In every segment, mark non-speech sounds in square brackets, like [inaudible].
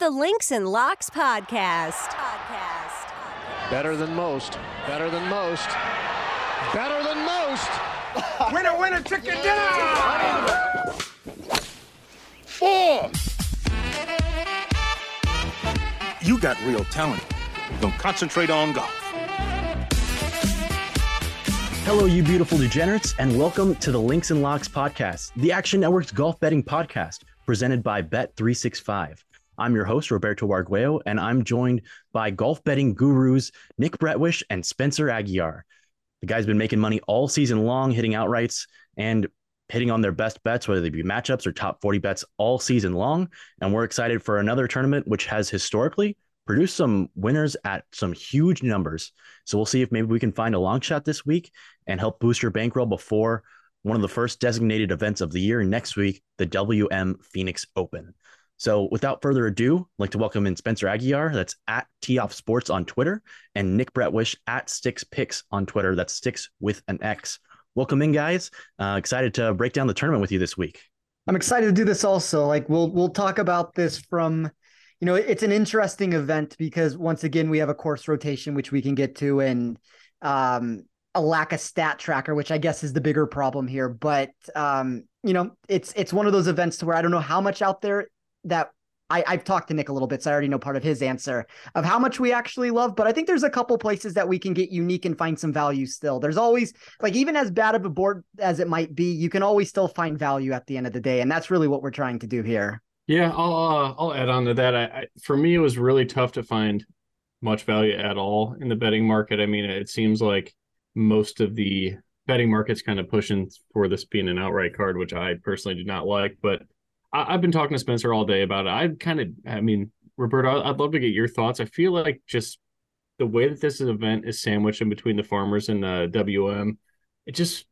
the Links and Locks podcast. Podcast. Better than most. Better than most. Better than most. [laughs] winner, winner, chicken dinner. Four. You got real talent. Don't concentrate on golf. Hello, you beautiful degenerates, and welcome to the Links and Locks podcast, the Action Network's golf betting podcast, presented by Bet365. I'm your host, Roberto Arguello, and I'm joined by golf betting gurus Nick Bretwisch and Spencer Aguiar. The guy's been making money all season long, hitting outrights and hitting on their best bets, whether they be matchups or top 40 bets all season long. And we're excited for another tournament, which has historically produced some winners at some huge numbers. So we'll see if maybe we can find a long shot this week and help boost your bankroll before one of the first designated events of the year next week, the WM Phoenix Open. So without further ado, I'd like to welcome in Spencer Aguiar, that's at Tee Off Sports on Twitter, and Nick Bretwisch at Sticks Picks on Twitter. That's Sticks with an X. Welcome in, guys. Uh, excited to break down the tournament with you this week. I'm excited to do this also. Like we'll we'll talk about this from you know, it's an interesting event because once again we have a course rotation which we can get to and um a lack of stat tracker, which I guess is the bigger problem here. But um, you know, it's it's one of those events to where I don't know how much out there that I, I've talked to Nick a little bit, so I already know part of his answer of how much we actually love. But I think there's a couple places that we can get unique and find some value still. There's always like even as bad of a board as it might be, you can always still find value at the end of the day, and that's really what we're trying to do here. Yeah, I'll uh, I'll add on to that. I, I, for me, it was really tough to find much value at all in the betting market. I mean, it seems like most of the betting markets kind of pushing for this being an outright card, which I personally do not like. But I, have been talking to Spencer all day about it. I kind of, I mean, Roberto, I'd love to get your thoughts. I feel like just the way that this event is sandwiched in between the farmers and uh, the WM, it just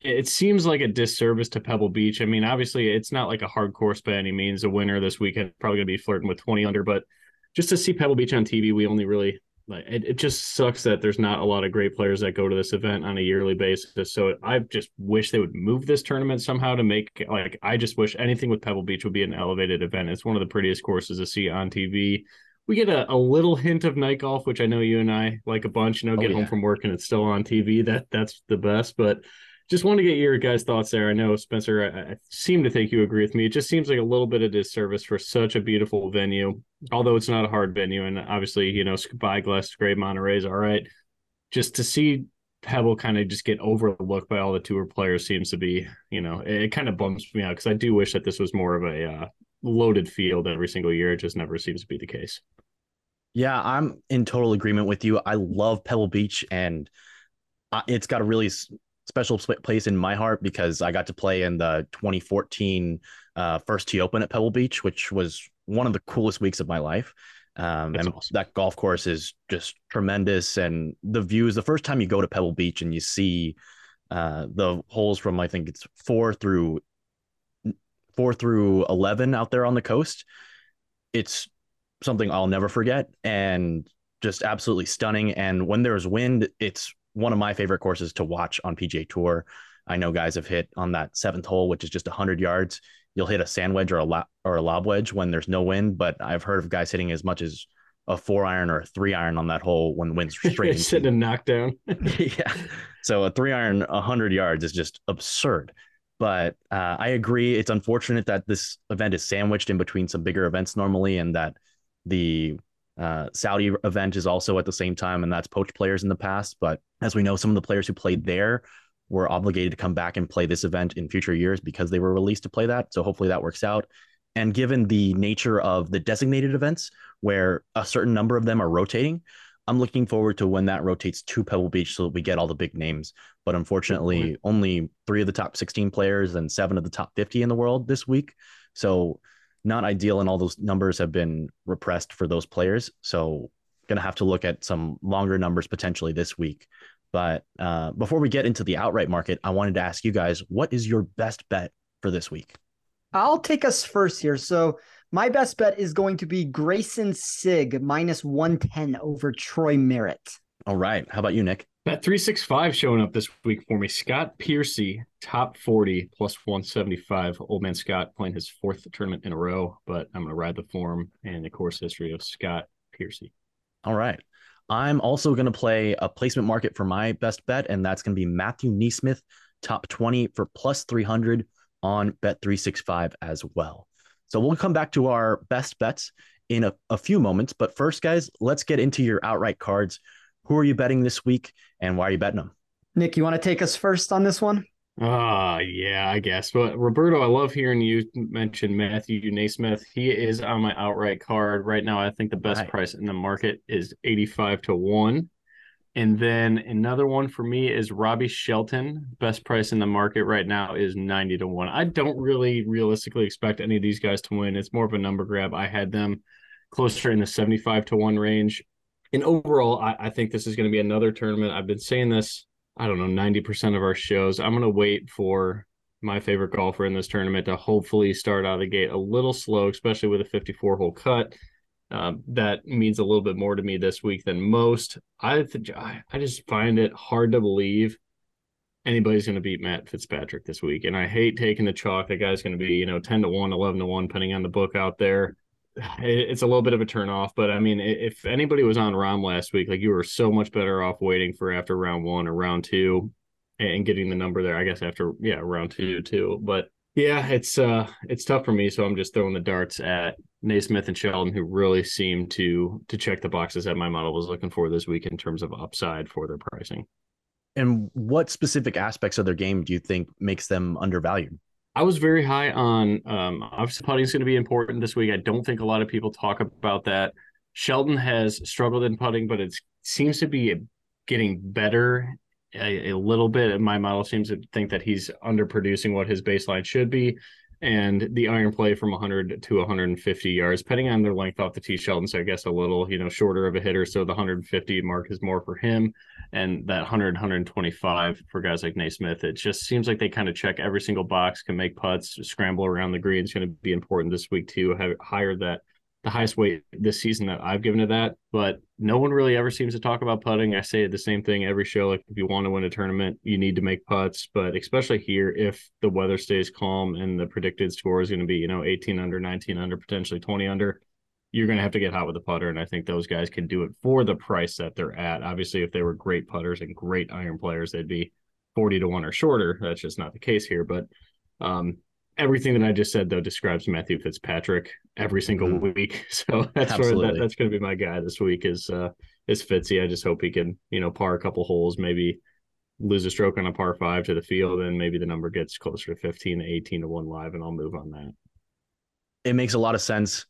it seems like a disservice to Pebble Beach. I mean, obviously, it's not like a hard course by any means. A winner this weekend probably going to be flirting with 20 under, but just to see Pebble Beach on TV, we only really like it, it just sucks that there's not a lot of great players that go to this event on a yearly basis. So I just wish they would move this tournament somehow to make like I just wish anything with Pebble Beach would be an elevated event. It's one of the prettiest courses to see on TV. We get a, a little hint of night golf, which I know you and I like a bunch. You know, oh, get oh, yeah. home from work and it's still on TV. That that's the best. But just want to get your guys' thoughts there. I know Spencer, I, I, seem to think you agree with me. It just seems like a little bit of disservice for such a beautiful venue, although it's not a hard venue, and obviously, you know, Spyglass, Great Monterey is all right. Just to see Pebble kind of just get overlooked by all the tour players seems to be, you know, it, it kind of bumps me out because I do wish that this was more of a uh, loaded field every single year. It just never seems to be the case. Yeah, I'm in total agreement with you. I love Pebble Beach and uh, it's got a really special place in my heart because I got to play in the 2014 uh, first tee open at Pebble Beach, which was one of the coolest weeks of my life. Um, and awesome. that golf course is just tremendous. And the views, the first time you go to Pebble Beach and you see uh, the holes from, I think it's four through four through 11 out there on the coast, it's something I'll never forget and just absolutely stunning. And when there's wind, it's one of my favorite courses to watch on PGA Tour. I know guys have hit on that seventh hole, which is just 100 yards. You'll hit a sand wedge or a lo- or a lob wedge when there's no wind, but I've heard of guys hitting as much as a four iron or a three iron on that hole when the wind's [laughs] straight. Sitting a knockdown. [laughs] [laughs] yeah. So a three iron, 100 yards is just absurd. But uh, I agree. It's unfortunate that this event is sandwiched in between some bigger events normally, and that the uh, Saudi event is also at the same time, and that's poached players in the past. But as we know, some of the players who played there were obligated to come back and play this event in future years because they were released to play that. So hopefully that works out. And given the nature of the designated events, where a certain number of them are rotating, I'm looking forward to when that rotates to Pebble Beach so that we get all the big names. But unfortunately, only three of the top 16 players and seven of the top 50 in the world this week. So not ideal, and all those numbers have been repressed for those players. So, going to have to look at some longer numbers potentially this week. But uh, before we get into the outright market, I wanted to ask you guys, what is your best bet for this week? I'll take us first here. So, my best bet is going to be Greyson Sigg minus 110 over Troy Merritt. All right. How about you, Nick? That 365 showing up this week for me. Scott Piercy, top 40 plus 175. Old man Scott playing his fourth tournament in a row, but I'm going to ride the form and the course history of Scott Piercy. All right. I'm also going to play a placement market for my best bet, and that's going to be Matthew NeSmith, top 20 for plus 300 on Bet365 as well. So we'll come back to our best bets in a, a few moments. But first, guys, let's get into your outright cards. Who are you betting this week, and why are you betting them? Nick, you want to take us first on this one? Ah, uh, yeah, I guess. But Roberto, I love hearing you mention Matthew NeSmith. He is on my outright card right now. I think the best right. price in the market is 85 to 1. And then another one for me is Robbie Shelton. Best price in the market right now is 90 to 1. I don't really realistically expect any of these guys to win. It's more of a number grab. I had them closer in the 75 to 1 range. And overall, I, I think this is going to be another tournament. I've been saying this I don't know, 90% of our shows. I'm going to wait for my favorite golfer in this tournament to hopefully start out of the gate a little slow, especially with a 54 hole cut. Um, that means a little bit more to me this week than most. I th- I just find it hard to believe anybody's going to beat Matt Fitzpatrick this week. And I hate taking the chalk. That guy's going to be, you know, 10 to 1, 11 to 1, depending on the book out there it's a little bit of a turn off, but I mean, if anybody was on Rahm last week, like you were so much better off waiting for after round one or round two and getting the number there. I guess after yeah, round two too. But yeah, it's uh it's tough for me. So I'm just throwing the darts at NeSmith and Shelton, who really seem to to check the boxes that my model was looking for this week in terms of upside for their pricing. And what specific aspects of their game do you think makes them undervalued? I was very high on um, obviously putting is going to be important this week. I don't think a lot of people talk about that. Shelton has struggled in putting, but it seems to be getting better a, a, little bit. My model seems to think that he's underproducing what his baseline should be and the iron play from 100 to 150 yards, depending on their length off the tee. Shelton, so I guess a little, you know, shorter of a hitter. So the 150 mark is more for him, and that 100, 125 for guys like NeSmith, It just seems like they kind of check every single box, can make putts, scramble around the green. It's going to be important this week too. Have higher that the highest weight this season that I've given to that. But no one really ever seems to talk about putting. I say the same thing every show. Like if you want to win a tournament, you need to make putts. But especially here, if the weather stays calm and the predicted score is going to be, you know, 18 under, 19 under, potentially 20 under, you're going to have to get hot with the putter. And I think those guys can do it for the price that they're at. Obviously, if they were great putters and great iron players, they'd be 40 to 1 or shorter. That's just not the case here. But um, everything that I just said though describes Matthew Fitzpatrick every single mm-hmm. week. [laughs] So that's where that, that's going to be my guy this week is uh is Fitzy. I just hope he can you know par a couple holes, maybe lose a stroke on a par five to the field, and maybe the number gets closer to fifteen to eighteen to one live, and I'll move on that. It makes a lot of sense.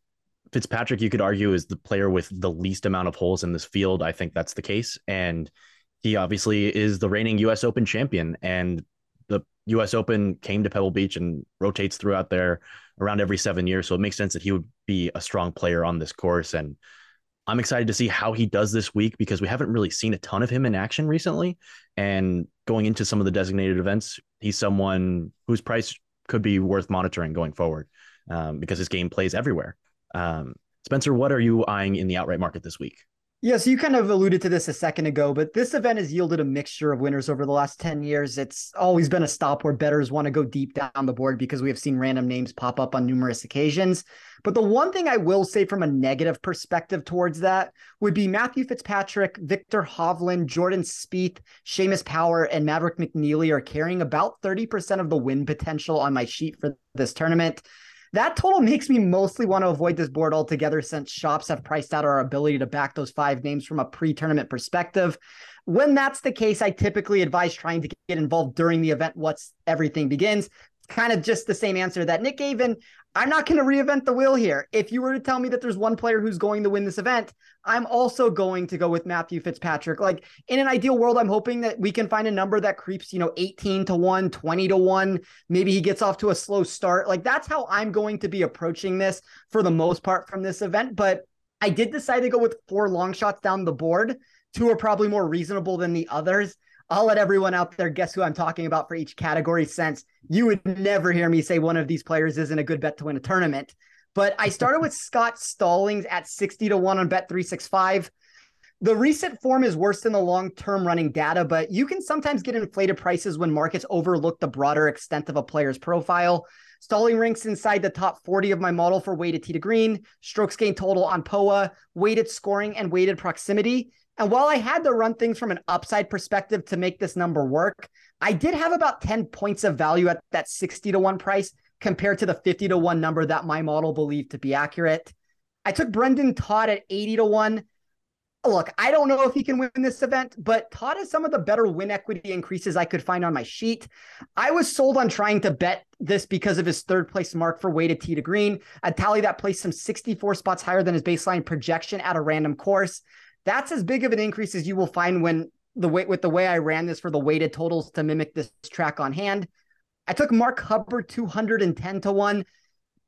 Fitzpatrick, you could argue, is the player with the least amount of holes in this field. I think that's the case, and he obviously is the reigning U.S. Open champion, and the U.S. Open came to Pebble Beach and rotates throughout there around every seven years. So it makes sense that he would be a strong player on this course. And I'm excited to see how he does this week because we haven't really seen a ton of him in action recently. And going into some of the designated events, he's someone whose price could be worth monitoring going forward um, because his game plays everywhere. Um, Spencer, what are you eyeing in the outright market this week? Yeah, so you kind of alluded to this a second ago, but this event has yielded a mixture of winners over the last 10 years. It's always been a stop where bettors want to go deep down the board because we have seen random names pop up on numerous occasions. But the one thing I will say from a negative perspective towards that would be Matthew Fitzpatrick, Viktor Hovland, Jordan Spieth, Seamus Power, and Maverick McNealy are carrying about 30% of the win potential on my sheet for this tournament. That total makes me mostly want to avoid this board altogether since shops have priced out our ability to back those five names from a pre tournament perspective. When that's the case, I typically advise trying to get involved during the event once everything begins kind of just the same answer that Nick gave. And I'm not going to reinvent the wheel here. If you were to tell me that there's one player who's going to win this event, I'm also going to go with Matthew Fitzpatrick. Like in an ideal world, I'm hoping that we can find a number that creeps, you know, 18 to 1, 20 to 1. Maybe he gets off to a slow start. Like that's how I'm going to be approaching this for the most part from this event. But I did decide to go with four long shots down the board. Two are probably more reasonable than the others. I'll let everyone out there guess who I'm talking about for each category since you would never hear me say one of these players isn't a good bet to win a tournament. But I started with Scott Stallings at 60 to 1 on Bet365. The recent form is worse than the long term running data, but you can sometimes get inflated prices when markets overlook the broader extent of a player's profile. Stalling ranks inside the top 40 of my model for weighted tee to green, strokes gain total on POA, weighted scoring, and weighted proximity. And while I had to run things from an upside perspective to make this number work, I did have about 10 points of value at that 60 to 1 price compared to the 50 to 1 number that my model believed to be accurate. I took Brendan Todd at 80 to 1 look, I don't know if he can win this event, but Todd has some of the better win equity increases I could find on my sheet. I was sold on trying to bet this because of his third place mark for weighted tee to green, a tally that placed him 64 spots higher than his baseline projection at a random course. That's as big of an increase as you will find when the way with the way I ran this for the weighted totals to mimic this track on hand. I took Mark Hubbard 210 to 1.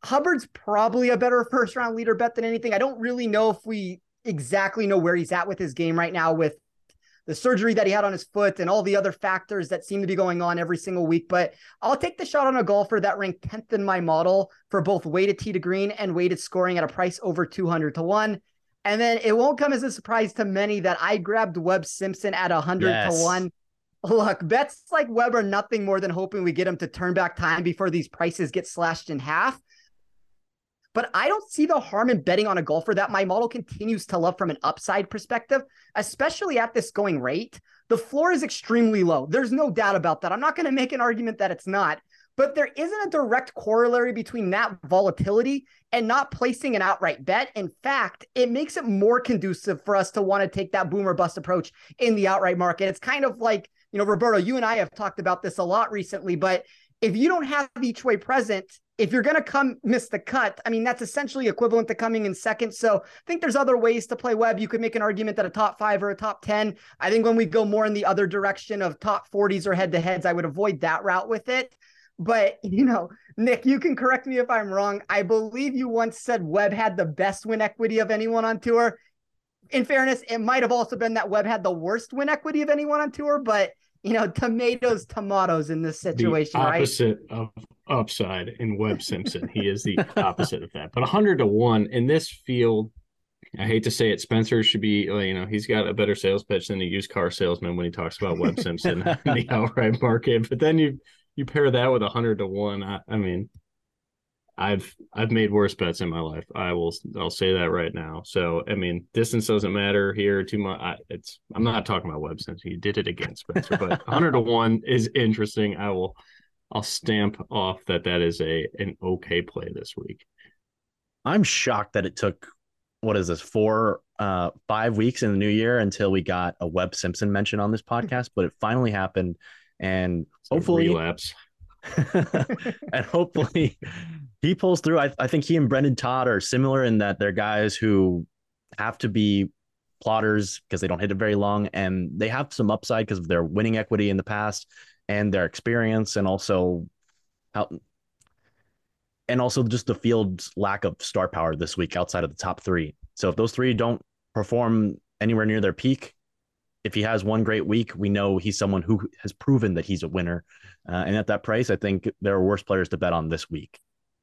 Hubbard's probably a better [laughs] first round leader bet than anything. I don't really know if we exactly know where he's at with his game right now with the surgery that he had on his foot and all the other factors that seem to be going on every single week. But I'll take the shot on a golfer that ranked 10th in my model for both weighted tee to green and weighted scoring at a price over 200 to 1. And then it won't come as a surprise to many that I grabbed Webb Simpson at 100 yes. to 1. Look, bets like Webb are nothing more than hoping we get him to turn back time before these prices get slashed in half. But I don't see the harm in betting on a golfer that my model continues to love from an upside perspective, especially at this going rate. The floor is extremely low. There's no doubt about that. I'm not going to make an argument that it's not, but there isn't a direct corollary between that volatility and not placing an outright bet. In fact, it makes it more conducive for us to want to take that boomer bust approach in the outright market. It's kind of like, you know, Roberto, you and I have talked about this a lot recently, but if you don't have each way present, if you're going to come miss the cut, I mean, that's essentially equivalent to coming in second. So I think there's other ways to play Webb. You could make an argument that a top five or a top 10. I think when we go more in the other direction of top 40s or head to heads, I would avoid that route with it. But, [laughs] you know, Nick, you can correct me if I'm wrong. I believe you once said Webb had the best win equity of anyone on tour. In fairness, it might have also been that Webb had the worst win equity of anyone on tour, but you know, tomatoes, tomatoes in this situation, the opposite right? of upside in Webb Simpson. he is the [laughs] opposite of that. But 100 to 1 in this field, I hate to say it, Spencer should be, you know, he's got a better sales pitch than a used car salesman when he talks about Webb Simpson in [laughs] the outright market. But then you you pair that with a 100 to 1. I, I mean, I've I've made worse bets in my life. I will I'll say that right now. So I mean, distance doesn't matter here too much. I, it's I'm not talking about Webb since he did it again, Spencer. But 100 to one is interesting. I will I'll stamp off that that is a an okay play this week. I'm shocked that it took what is this four uh five weeks in the new year until we got a Webb Simpson mention on this podcast, but it finally happened, and hopefully relapse. [laughs] and hopefully he pulls through. I, I think he and Brendan Todd are similar in that they're guys who have to be plotters because they don't hit it very long and they have some upside because of their winning equity in the past and their experience and also how and also just the field's lack of star power this week outside of the top three. So if those three don't perform anywhere near their peak, if he has one great week, we know he's someone who has proven that he's a winner. Uh, and at that price, I think there are worse players to bet on this week.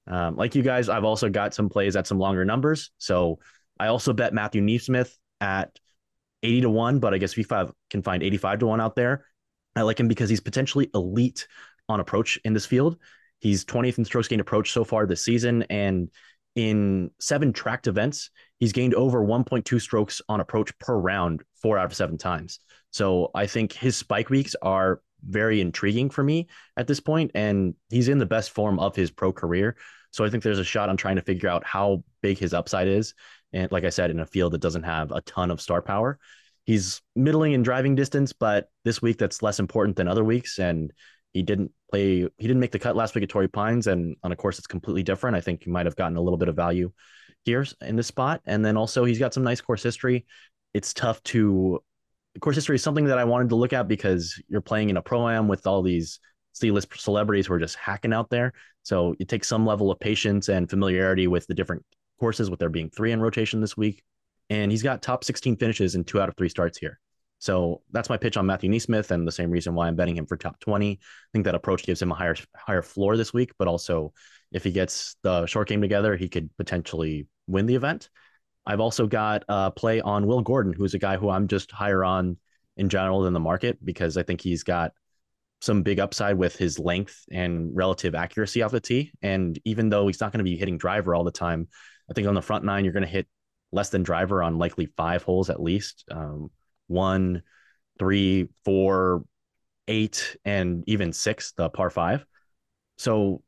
Um, like you guys, I've also got some plays at some longer numbers. So I also bet Matthew NeSmith at 80 to 1, but I guess V5 can find 85 to 1 out there. I like him because he's potentially elite on approach in this field. He's 20th in strokes gained approach so far this season. And in seven tracked events, he's gained over 1.2 strokes on approach per round four out of seven times. So I think his spike weeks are very intriguing for me at this point, and he's in the best form of his pro career. So I think there's a shot on trying to figure out how big his upside is. And like I said, in a field that doesn't have a ton of star power, he's middling in driving distance, but this week that's less important than other weeks. And he didn't play, he didn't make the cut last week at Torrey Pines. And on a course that's completely different, I think he might have gotten a little bit of value here in this spot. And then also he's got some nice course history. It's tough to course history is something that I wanted to look at because you're playing in a pro am with all these C-list celebrities who are just hacking out there. So it takes some level of patience and familiarity with the different courses, with there being three in rotation this week. And he's got top 16 finishes in two out of three starts here. So that's my pitch on Matthew NeSmith, and the same reason why I'm betting him for top 20. I think that approach gives him a higher higher floor this week, but also if he gets the short game together, he could potentially win the event. I've also got a play on Will Gordon, who's a guy who I'm just higher on in general than the market because I think he's got some big upside with his length and relative accuracy off the tee. And even though he's not going to be hitting driver all the time, I think on the front nine, you're going to hit less than driver on likely five holes at least um, one, three, four, eight, and even six, the par five. So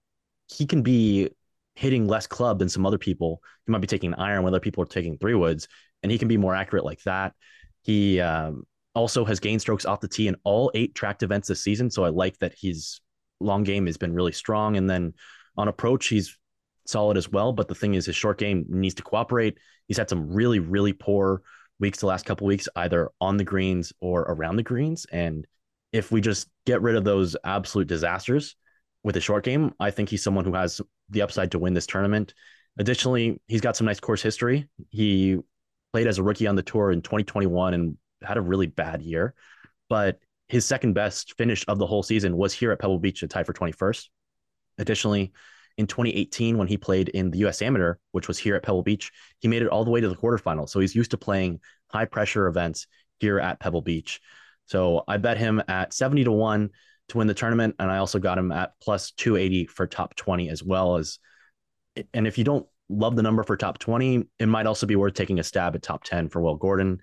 he can be hitting less club than some other people. He might be taking iron when other people are taking three woods, and he can be more accurate like that. He um, also has gained strokes off the tee in all eight tracked events this season. So I like that his long game has been really strong. And then on approach, he's solid as well. But the thing is, his short game needs to cooperate. He's had some really, really poor weeks the last couple weeks, either on the greens or around the greens. And if we just get rid of those absolute disasters, with a short game. I think he's someone who has the upside to win this tournament. Additionally, he's got some nice course history. He played as a rookie on the tour in 2021 and had a really bad year, but his second best finish of the whole season was here at Pebble Beach to tie for 21st. Additionally, in 2018, when he played in the US Amateur, which was here at Pebble Beach, he made it all the way to the quarterfinal. So he's used to playing high pressure events here at Pebble Beach. So I bet him at 70 to 1 to win the tournament. And I also got him at plus 280 for top 20 as well as. And if you don't love the number for top 20, it might also be worth taking a stab at top 10 for Will Gordon.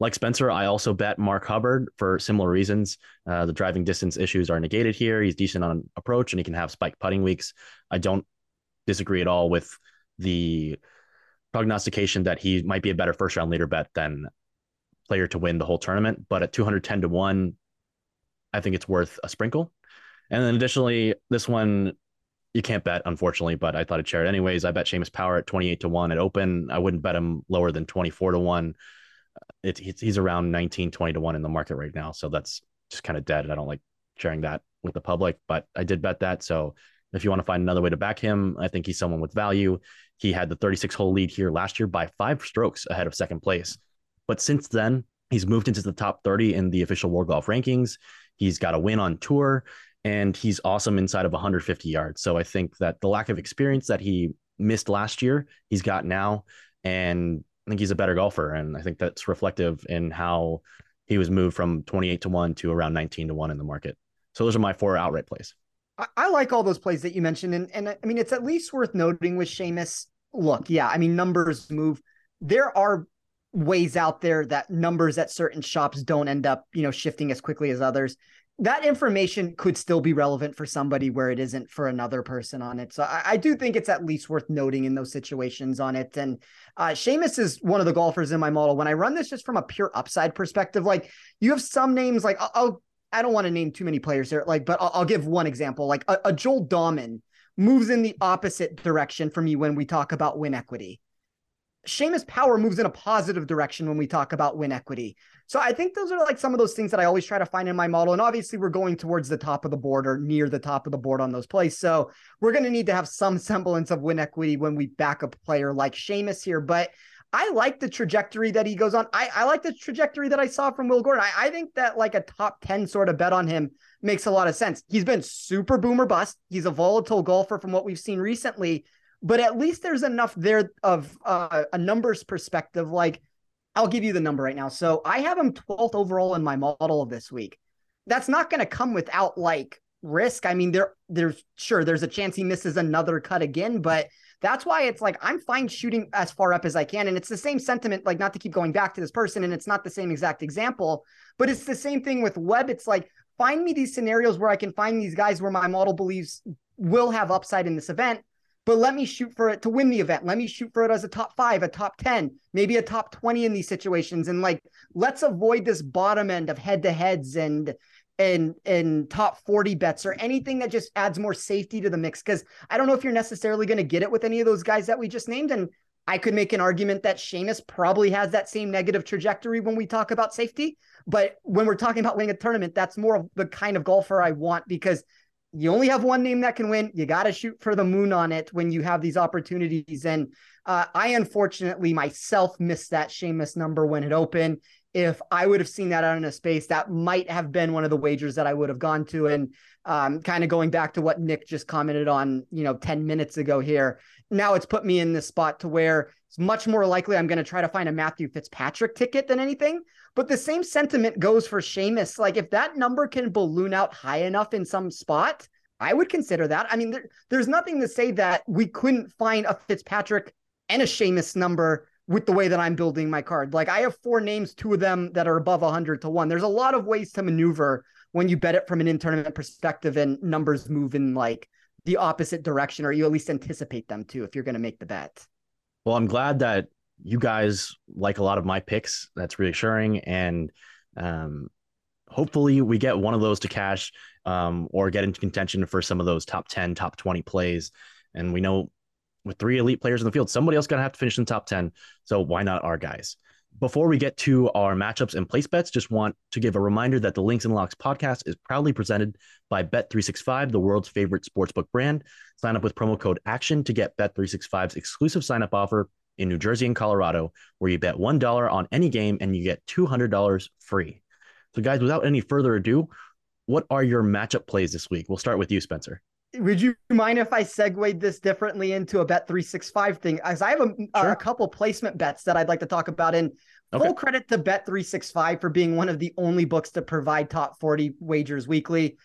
Like Spencer, I also bet Mark Hubbard for similar reasons. Uh, the driving distance issues are negated here. He's decent on approach and he can have spike putting weeks. I don't disagree at all with the prognostication that he might be a better first round leader bet than player to win the whole tournament. But at 210 to 1, I think it's worth a sprinkle. And then additionally, this one you can't bet, unfortunately, but I thought I'd share it anyways. I bet Seamus Power at 28 to 1 at open. I wouldn't bet him lower than 24 to 1. It, he's around 19, 20 to 1 in the market right now. So that's just kind of dead. And I don't like sharing that with the public, but I did bet that. So if you want to find another way to back him, I think he's someone with value. He had the 36 hole lead here last year by five strokes ahead of second place. But since then, he's moved into the top 30 in the official World Golf rankings. He's got a win on tour and he's awesome inside of 150 yards. So I think that the lack of experience that he missed last year, he's got now. And I think he's a better golfer. And I think that's reflective in how he was moved from 28 to 1 to around 19 to 1 in the market. So those are my four outright plays. I, like all those plays that you mentioned. And, and I mean, it's at least worth noting with Seamus. Look, yeah, I mean, numbers move. There are ways out there that numbers at certain shops don't end up, you know, shifting as quickly as others. That information could still be relevant for somebody where it isn't for another person on it. So I, I do think it's at least worth noting in those situations on it. And uh, Seamus is one of the golfers in my model. When I run this just from a pure upside perspective, like you have some names like I'll, I'll I don't want to name too many players here, like, but I'll, I'll give one example. Like a, a Joel Dahmen moves in the opposite direction for me when we talk about win equity. Seamus Power moves in a positive direction when we talk about win equity. So I think those are like some of those things that I always try to find in my model. And obviously, we're going towards the top of the board or near the top of the board on those plays. So we're going to need to have some [laughs] semblance of win equity when we back a player like Seamus here. But I like the trajectory that he goes on. I, I like the trajectory that I saw from Will Gordon. I, I think that like a top 10 sort of bet on him makes a lot of sense. He's been super boomer bust. He's a volatile golfer from what we've seen recently but at least there's enough there of uh, a numbers perspective. Like, I'll give you the number right now. So I have him 12th overall in my model this week. That's not going to come without like risk. I mean, there, there's sure there's a chance he misses another cut again, but that's why it's like I'm fine shooting as far up as I can. And it's the same sentiment, like not to keep going back to this person, and it's not the same exact example, but it's the same thing with Webb. It's like find me these scenarios where I can find these guys where my model believes will have upside in this event but let me shoot for it to win the event. Let me shoot for it as a top five, a top 10, maybe a top 20 in these situations. And like, let's avoid this bottom end of head to heads and, and, and top 40 bets or anything that just adds more safety to the mix. Cause I don't know if you're necessarily going to get it with any of those guys that we just named. And I could make an argument that Seamus probably has that same negative trajectory when we talk about safety. But when we're talking about winning a tournament, that's more of the kind of golfer I want because you only have one name that can win. You got to shoot for the moon on it when you have these opportunities. And uh, I unfortunately myself missed that Seamus number when it opened. If I would have seen that out in a space, that might have been one of the wagers that I would have gone to. And um, kind of going back to what Nick just commented on, you know, 10 minutes ago here. Now it's put me in this spot to where it's much more likely I'm going to try to find a Matthew Fitzpatrick ticket than anything. But the same sentiment goes for Seamus. Like if that number can balloon out high enough in some spot, I would consider that. I mean, there, there's nothing to say that we couldn't find a Fitzpatrick and a Seamus number with the way that I'm building my card. Like I have four names, two of them that are above 100 to one. There's a lot of ways to maneuver when you bet it from an in tournament perspective and numbers move in like the opposite direction, or you at least anticipate them to if you're going to make the bet. Well, I'm glad that you guys like a lot of my picks. That's reassuring. And um, hopefully we get one of those to cash um, or get into contention for some of those top 10, top 20 plays. And we know with three elite players in the field, somebody else going to have to finish in the top 10. So why not our guys? Before we get to our matchups and place bets, just want to give a reminder that the Links and Locks podcast is proudly presented by Bet365, the world's favorite sportsbook brand. Sign up with promo code ACTION to get Bet365's exclusive sign up offer in New Jersey and Colorado, where you bet $1 on any game and you get $200 free. So, guys, without any further ado, what are your matchup plays this week? We'll start with you, Spencer. Would you mind if I segued this differently into a bet 365 thing? As I have a, sure. a couple placement bets that I'd like to talk about. And okay. full credit to Bet 365 for being one of the only books to provide top 40 wagers weekly.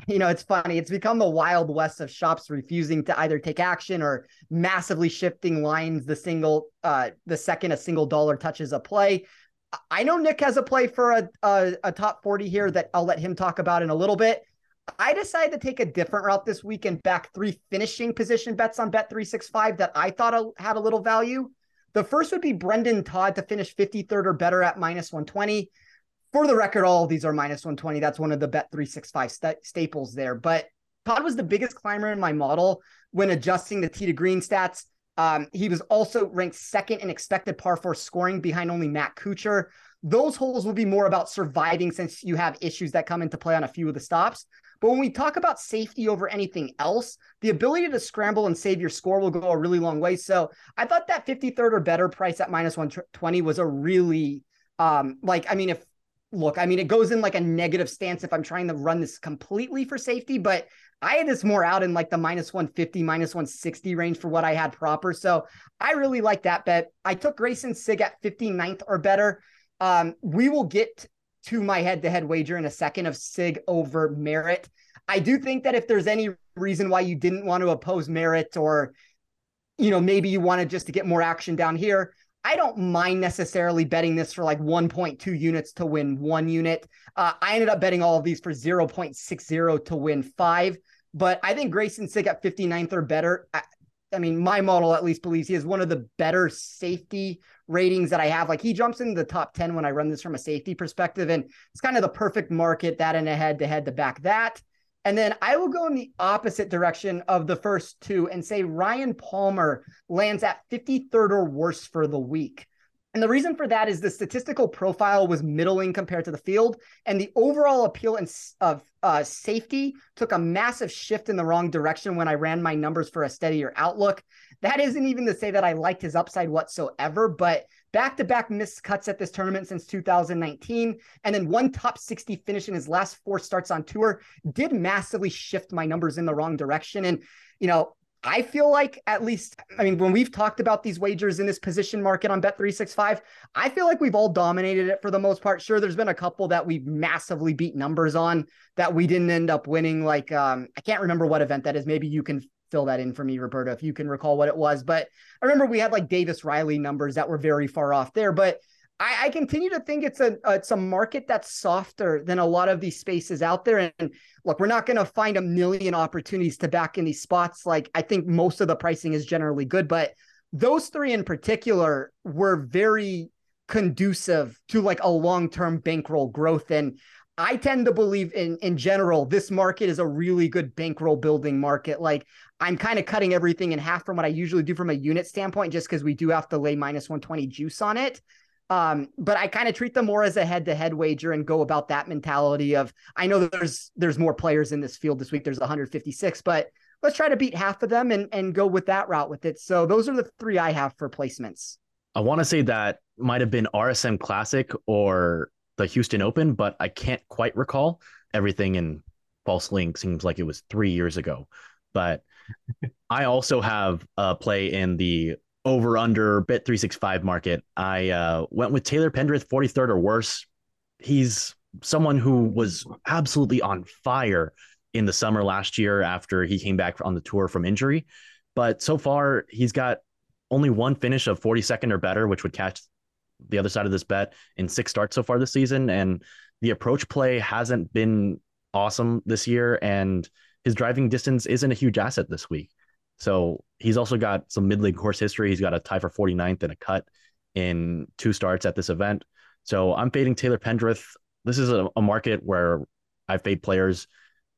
[laughs] You know, it's funny. It's become the wild west of shops refusing to either take action or massively shifting lines the single, uh, the second a single dollar touches a play. I know Nick has a play for a, a, a top 40 here that I'll let him talk about in a little bit. I decided to take a different route this week and back three finishing position bets on Bet365 that I thought had a little value. The first would be Brendan Todd to finish 53rd or better at minus 120. For the record, all of these are minus 120. That's one of the Bet365 st- staples there. But Todd was the biggest climber in my model when adjusting the T to green stats. Um, he was also ranked second in expected par four scoring behind only Matt Kuchar. Those holes will be more about surviving since you have issues that come into play on a few of the stops. But when we talk about safety over anything else, the ability to scramble and save your score will go a really long way. So I thought that 53rd or better price at minus 120 was a really, um, like, I mean, if look, I mean, it goes in like a negative stance if I'm trying to run this completely for safety, but I had this more out in like the minus 150, minus 160 range for what I had proper. So I really like that bet. I took Greyson Sigg at 59th or better. Um, we will get to my head to head wager in a second of Sigg over Merritt. I do think that if there's any reason why you didn't want to oppose Merritt or, you know, maybe you wanted just to get more action down here, I don't mind necessarily betting this for like 1.2 units to win one unit. Uh, I ended up betting all of these for 0.60 to win five. But I think Greyson Sigg at 59th or better. I, I mean, my model at least believes he is one of the better safety ratings that I have. Like he jumps in the top 10 when I run this from a safety perspective. And it's kind of the perfect market that and a head to head to back that. And then I will go in the opposite direction of the first two and say Ryan Palmer lands at 53rd or worse for the week. And the reason for that is the statistical profile was middling compared to the field, and the overall appeal and of uh, safety took a massive shift in the wrong direction when I ran my numbers for a steadier outlook. That isn't even to say that I liked his upside whatsoever, but back to back missed cuts at this tournament since 2019, and then one top 60 finish in his last four starts on tour did massively shift my numbers in the wrong direction. And, you know, I feel like at least, I mean, when we've talked about these wagers in this position market on Bet365, I feel like we've all dominated it for the most part. Sure, there's been a couple that we've massively beat numbers on that we didn't end up winning. Like, um, I can't remember what event that is. Maybe you can fill that in for me, Roberto, if you can recall what it was. But I remember we had like Davis Riley numbers that were very far off there. But I, I, continue to think it's a it's a market that's softer than a lot of these spaces out there. And look, we're not going to find a million opportunities to back in these spots. Like I think most of the pricing is generally good, but those three in particular were very conducive to like a long term bankroll growth. And I tend to believe in in general, this market is a really good bankroll building market. Like I'm kind of cutting everything in half from what I usually do from a unit standpoint, just because we do have to lay minus 120 juice on it. Um, but I kind of treat them more as a head-to-head wager and go about that mentality of I know there's there's more players in this field this week. There's 156, but let's try to beat half of them and and go with that route with it. So those are the three I have for placements. I want to say that might have been RSM Classic or the Houston Open, but I can't quite recall. Everything in Fall Swing seems like it was three years ago. But [laughs] I also have a play in the over under bet 365 market, I uh, went with Taylor Pendrith, 43rd or worse. He's someone who was absolutely on fire in the summer last year after he came back on the tour from injury. But so far, he's got only one finish of 42nd or better, which would catch the other side of this bet in six starts so far this season. And the approach play hasn't been awesome this year. And his driving distance isn't a huge asset this week. So he's also got some mid league course history. He's got a tie for 49th and a cut in two starts at this event. So I'm fading Taylor Pendrith. This is a, a market where I fade players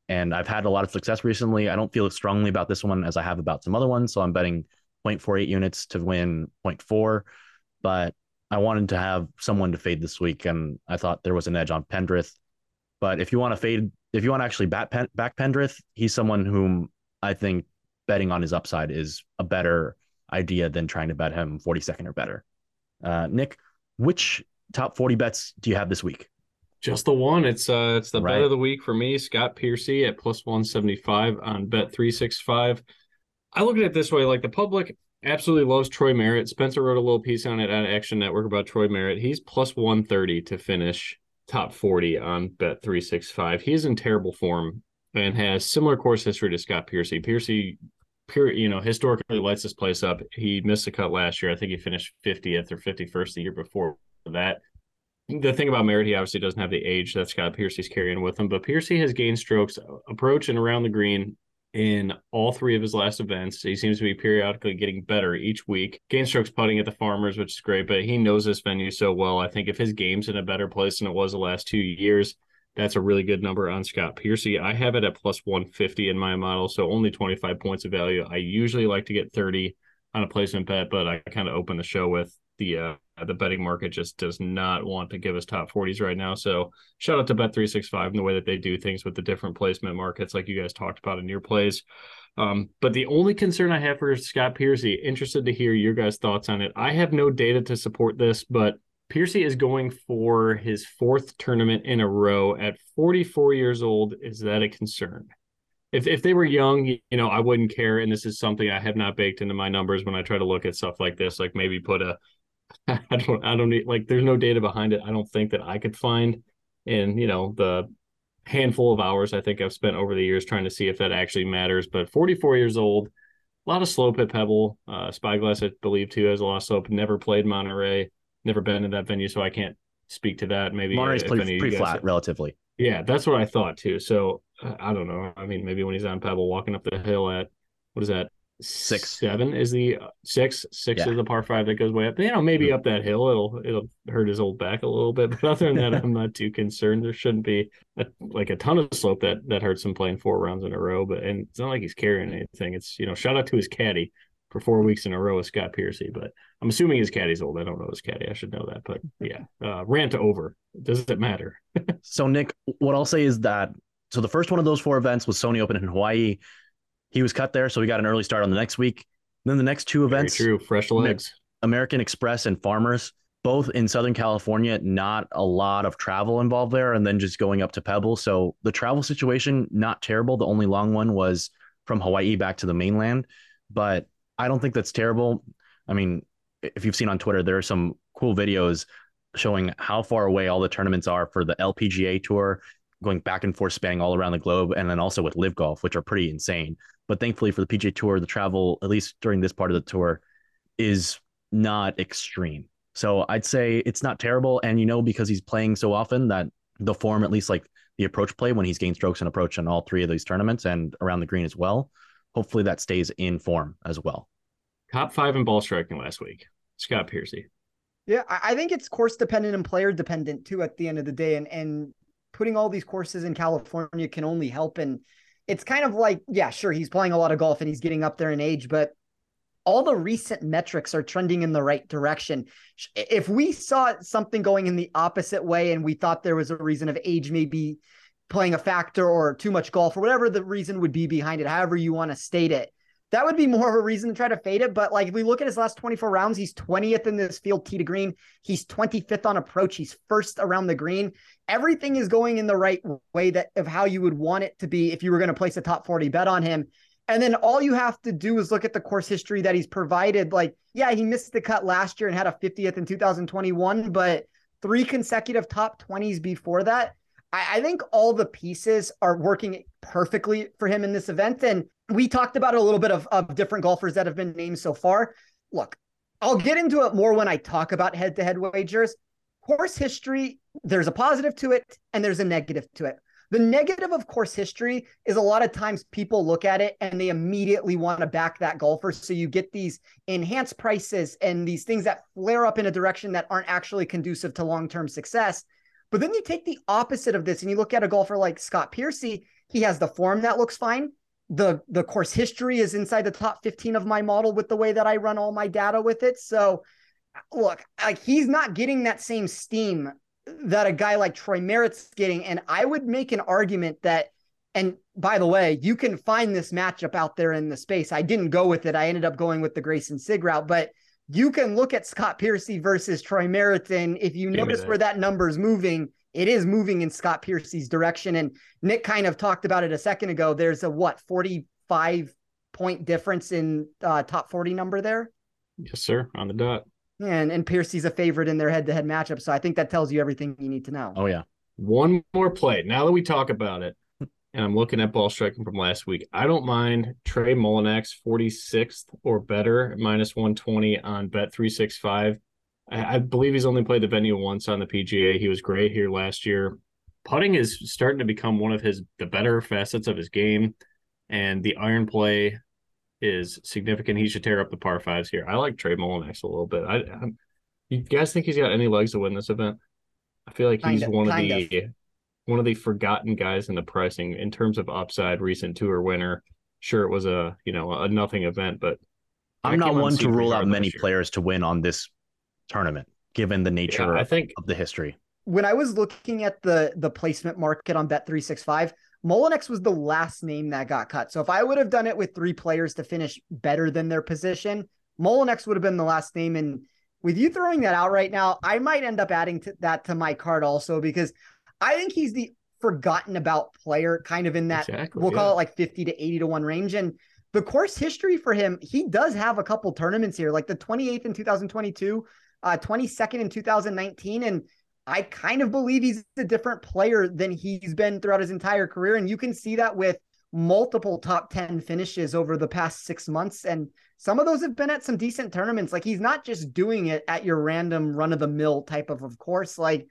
and I've had a lot of success recently. I don't feel as strongly about this one as I have about some other ones. So I'm betting 0.48 units to win 0.4. But I wanted to have someone to fade this week, and I thought there was an edge on Pendrith. But if you want to fade, if you want to actually bat Pen, back Pendrith, he's someone whom I think betting on his upside is a better idea than trying to bet him 42nd or better. Uh, Nick, which top 40 bets do you have this week? Just the one. It's uh it's the Right. bet of the week for me, Scott Piercy at plus 175 on bet 365. I look at it this way, like the public absolutely loves Troy Merritt. Spencer wrote a little piece on it at Action Network about Troy Merritt. He's plus 130 to finish top 40 on bet 365. He's in terrible form and has similar course history to Scott Piercy. Piercy you know, historically lights this place up. He missed a cut last year. I think he finished 50th or 51st the year before that the thing about Merritt, he obviously doesn't have the age that Scott Piercy's carrying with him, but Piercy has gained strokes approach and around the green in all three of his last events. He seems to be periodically getting better each week. Gain strokes putting at the Farmers, which is great, but he knows this venue so well. I think if his game's in a better place than it was the last two years, that's a really good number on Scott Piercy. I have it at plus 150 in my model, so only 25 points of value. I usually like to get 30 on a placement bet, but I kind of open the show with the uh, the betting market just does not want to give us top 40s right now. So shout out to Bet365 and the way that they do things with the different placement markets, like you guys talked about in your plays. Um, but the only concern I have for Scott Piercy, interested to hear your guys' thoughts on it. I have no data to support this, but Piercy is going for his fourth tournament in a row at 44 years old. Is that a concern? If if they were young, you know, I wouldn't care. And this is something I have not baked into my numbers when I try to look at stuff like this. Like maybe put a [laughs] I don't I don't need like there's no data behind it. I don't think that I could find in, you know, the handful of hours I think I've spent over the years trying to see if that actually matters. But 44 years old, a lot of slope at Pebble. Uh Spyglass, I believe too, has a lot of slope. Never played Monterey, never been in that venue, so I can't speak to that. Maybe Monterey's pretty, any of you pretty flat relatively. Yeah, that's what I thought too. So uh, I don't know. I mean, maybe when he's on Pebble walking up the hill at what is that? Six. seven is the uh, six, six Yeah. is the par five that goes way up. You know, maybe up that hill, it'll it'll hurt his old back a little bit. [laughs] But other than that, [laughs] I'm not too concerned. There shouldn't be a, like a ton of slope that that hurts him playing four rounds in a row. But and it's not like he's carrying anything. It's you know, shout out to his caddy for four weeks in a row with Scott Piercy. But I'm assuming his caddy's old. I don't know his caddy. I should know that. But [laughs] yeah, uh, rant over. Does it matter? So Nick, what I'll say is that so the first one of those four events was Sony Open in Hawaii. He was cut there, so we got an early start on the next week. Then the next two Very events, true. Fresh legs. American Express and Farmers, both in Southern California, not a lot of travel involved there, and then just going up to Pebble. So the travel situation, not terrible. The only long one was from Hawaii back to the mainland, but I don't think that's terrible. I mean, if you've seen on Twitter, there are some cool videos showing how far away all the tournaments are for the LPGA tour, going back and forth, spanning all around the globe, and then also with Live Golf, which are pretty insane. But thankfully for the PGA Tour, the travel, at least during this part of the tour, is not extreme. So I'd say it's not terrible. And you know, because he's playing so often that the form, at least like the approach play when he's gained strokes and approach on all three of these tournaments and around the green as well, hopefully that stays in form as well. Top five in ball striking last week. Scott Piercy. Yeah, I I think it's course dependent and player dependent too at the end of the day. And and putting all these courses in California can only help. And it's kind of like, yeah, sure, he's playing a lot of golf and he's getting up there in age, but all the recent metrics are trending in the right direction. If we saw something going in the opposite way and we thought there was a reason of age maybe playing a factor or too much golf or whatever the reason would be behind it, however you want to state it, that would be more of a reason to try to fade it. But like if we look at his last 24 rounds, he's 20th in this field tee to green. He's 25th on approach. He's first around the green. Everything is going in the right way that of how you would want it to be if you were going to place a top 40 bet on him. And then all you have to do is look at the course history that he's provided. Like, yeah, he missed the cut last year and had a 50th in 2021, but three consecutive top 20s before that. I, I think all the pieces are working perfectly for him in this event. And we talked about a little bit of, of different golfers that have been named so far. Look, I'll get into it more when I talk about head to head wagers. Course history, there's a positive to it and there's a negative to it. The negative of course history is a lot of times people look at it and they immediately want to back that golfer. So you get these enhanced prices and these things that flare up in a direction that aren't actually conducive to long term success. But then you take the opposite of this and you look at a golfer like Scott Piercy. He has the form that looks fine. The the course history is inside the top 15 of my model with the way that I run all my data with it. So look, like he's not getting that same steam that a guy like Troy Merritt's getting. And I would make an argument that, and by the way, you can find this matchup out there in the space. I didn't go with it. I ended up going with the Greyson Sigg route, but you can look at Scott Piercy versus Troy Merritt. And if you Give notice that. where that number is moving, it is moving in Scott Piercy's direction. And Nick kind of talked about it a second ago. There's a what, 45 point difference in uh, top 40 number there? Yes, sir. On the dot. And and Piercy's a favorite in their head-to-head matchup, so I think that tells you everything you need to know. Oh yeah. One more play. Now that we talk about it, and I'm looking at ball striking from last week, I don't mind Trey Mullinax 46th or better minus 120 on Bet 365. I, I believe he's only played the venue once on the PGA. He was great here last year. Putting is starting to become one of his the better facets of his game, and the iron play is significant. He should tear up the par fives here. I like Trey Mullinax a little bit. I, I you guys think he's got any legs to win this event? I feel like he's kind of, one of the of. One of the forgotten guys in the pricing in terms of upside. Recent tour winner. Sure, it was a you know a nothing event, but I'm not one to rule out many players to win on this tournament, given the nature yeah, I think, of the history. When I was looking at the the placement market on Bet three six five, Mullinax was the last name that got cut. So if I would have done it with three players to finish better than their position, Mullinax would have been the last name. And with you throwing that out right now, I might end up adding to that to my card also because I think he's the forgotten about player, kind of in that exactly, we'll yeah. call it like 50 to 80 to 1 range. And the course history for him, he does have a couple tournaments here, like the 28th in 2022, uh, 22nd in 2019. And I kind of believe he's a different player than he's been throughout his entire career. And you can see that with multiple top 10 finishes over the past six months. And some of those have been at some decent tournaments. Like he's not just doing it at your random run of the mill type of, of course. Like,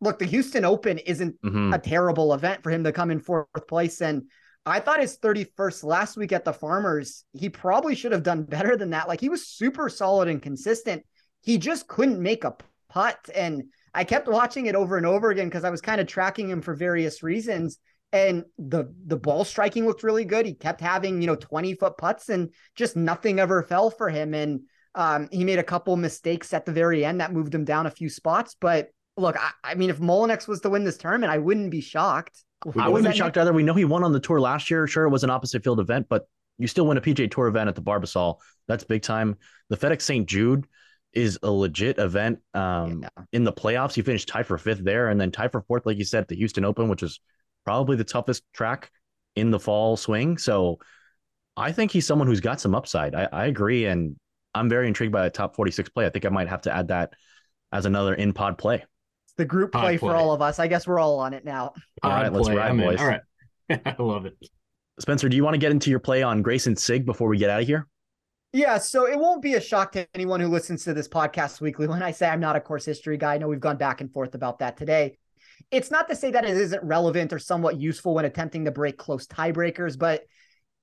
look, the Houston Open isn't mm-hmm. a terrible event for him to come in fourth place. And I thought his 31st last week at the Farmers, he probably should have done [laughs] better than that. Like he was super solid and consistent. He just couldn't make a putt. And I kept watching it over and over again because I was kind of tracking him for various reasons. And the the ball striking looked really good. He kept having, you know, 20 foot putts and just nothing ever fell for him. And um, he made a couple mistakes at the very end that moved him down a few spots. But look, I, I mean, if Mullinax was to win this tournament, I wouldn't be shocked. I wouldn't be shocked either. We know he won on the tour last year. Sure, it was an opposite field event, but you still win a PGA Tour event at the Barbasol. That's big time. The FedEx St. Jude is a legit event. Um, yeah. In the playoffs, you finished tied for fifth there, and then tied for fourth, like you said, at the Houston Open, which is probably the toughest track in the fall swing. So I think he's someone who's got some upside. I, I agree, and I'm very intrigued by a top 46 play. I think I might have to add that as another in pod play. It's the group play, play, for all of us. I guess we're all on it now. All right, let's ride, boys. All right, [laughs] I love it. Spencer, do you want to get into your play on Greyson Sigg before we get out of here? Yeah, so it won't be a shock to anyone who listens to this podcast weekly when I say I'm not a course history guy. I know we've gone back and forth about that today. It's not to say that it isn't relevant or somewhat useful when attempting to break close tiebreakers, but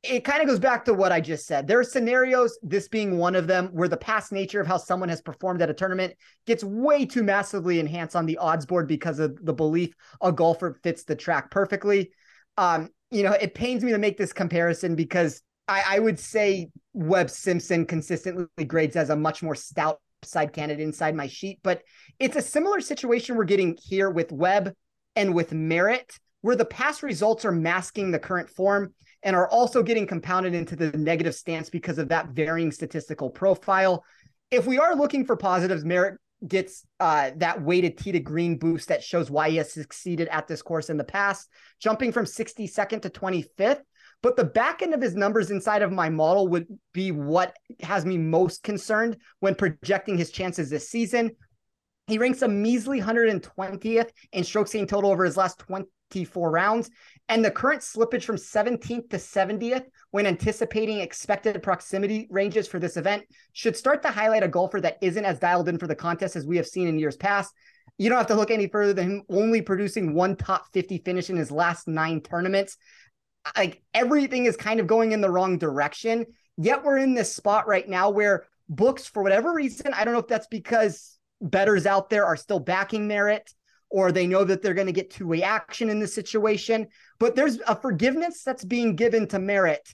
it kind of goes back to what I just said. There are scenarios, this being one of them, where the past nature of how someone has performed at a tournament gets way too massively enhanced on the odds board because of the belief a golfer fits the track perfectly. Um, you know, it pains me to make this comparison because I, I would say Webb Simpson consistently grades as a much more stout side candidate inside my sheet, but it's a similar situation we're getting here with Webb and with Merritt, where the past results are masking the current form and are also getting compounded into the negative stance because of that varying statistical profile. If we are looking for positives, Merritt gets uh, that weighted T to green boost that shows why he has succeeded at this course in the past, jumping from 62nd to 25th. But the back end of his numbers inside of my model would be what has me most concerned when projecting his chances this season. He ranks a measly 120th in strokes gained total over his last 24 rounds. And the current slippage from 17th to 70th when anticipating expected proximity ranges for this event should start to highlight a golfer that isn't as dialed in for the contest as we have seen in years past. You don't have to look any further than him only producing one top 50 finish in his last nine tournaments. Like everything is kind of going in the wrong direction. Yet we're in this spot right now where books, for whatever reason, I don't know if that's because betters out there are still backing Merritt or they know that they're going to get two way action in this situation. But there's a forgiveness that's being given to Merritt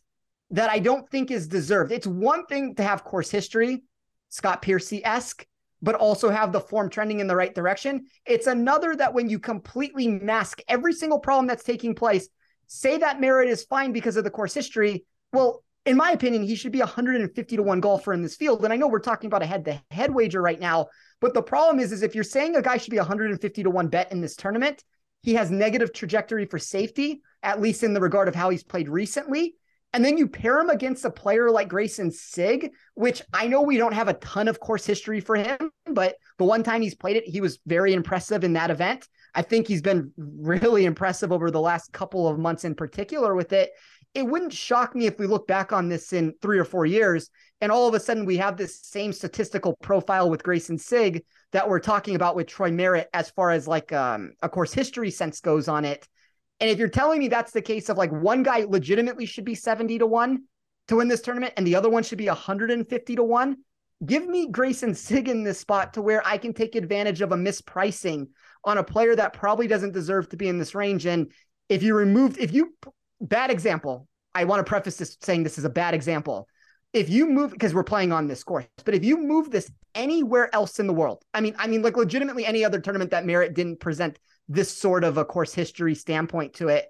that I don't think is deserved. It's one thing to have course history, Scott Piercy esque, but also have the form trending in the right direction. It's another that when you completely mask every single problem that's taking place, say that Merritt is fine because of the course history. Well, in my opinion, he should be 150 to 1 golfer in this field. And I know we're talking about a head to head wager right now, but the problem is, is if you're saying a guy should be 150 to 1 bet in this tournament, he has negative trajectory for safety, at least in the regard of how he's played recently. And then you pair him against a player like Greyson Sigg, which I know we don't have a ton of course history for him, but the one time he's played it, he was very impressive in that event. I think he's been really impressive over the last couple of months in particular with it it wouldn't shock me if we look back on this in three or four years and all of a sudden we have this same statistical profile with Greyson Sigg that we're talking about with Troy Merritt as far as like um, a course history sense goes on it. And if you're telling me that's the case of like one guy legitimately should be 70 to 1 to win this tournament and the other one should be 150 to 1, give me Greyson Sigg in this spot to where I can take advantage of a mispricing on a player that probably doesn't deserve to be in this range. And if you removed, if you bad example. I want to preface this saying this is a bad example. If you move because we're playing on this course, but if you move this anywhere else in the world, I mean, I mean, like legitimately any other tournament that Merritt didn't present this sort of a course history standpoint to it,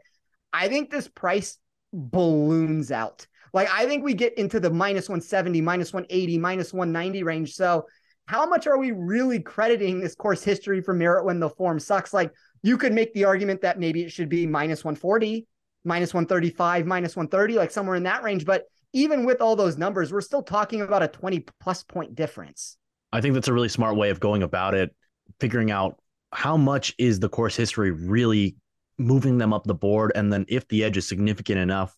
I think this price balloons out. Like I think we get into the minus 170, minus 180, minus 190 range. So how much are we really crediting this course history for Merritt when the form sucks? Like you could make the argument that maybe it should be minus 140, minus 135, minus 130, like somewhere in that range. But even with all those numbers, we're still talking about a 20 plus point difference. I think that's a really smart way of going about it, figuring out how much is the course history really moving them up the board. And then if the edge is significant enough,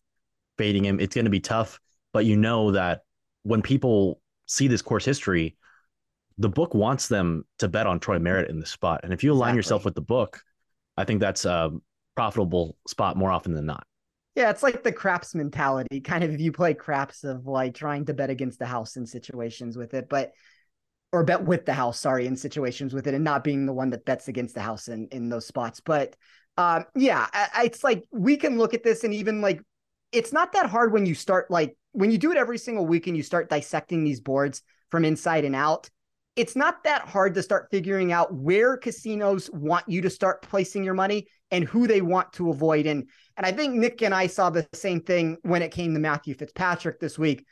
fading him, it's going to be tough. But you know that when people see this course history, the book wants them to bet on Troy Merritt in this spot. And if you align exactly. yourself with the book, I think that's um, profitable spot more often than not. Yeah, it's like the craps mentality, kind of if you play craps of like trying to bet against the house in situations with it, but or bet with the house, sorry, in situations with it, and not being the one that bets against the house in in those spots. But um, yeah, I, it's like we can look at this and even like it's not that hard when you start like when you do it every single week and you start dissecting these boards from inside and out it's not that hard to start figuring out where casinos want you to start placing your money and who they want to avoid. And and I think Nick and I saw the same thing when it came to Matthew Fitzpatrick this week.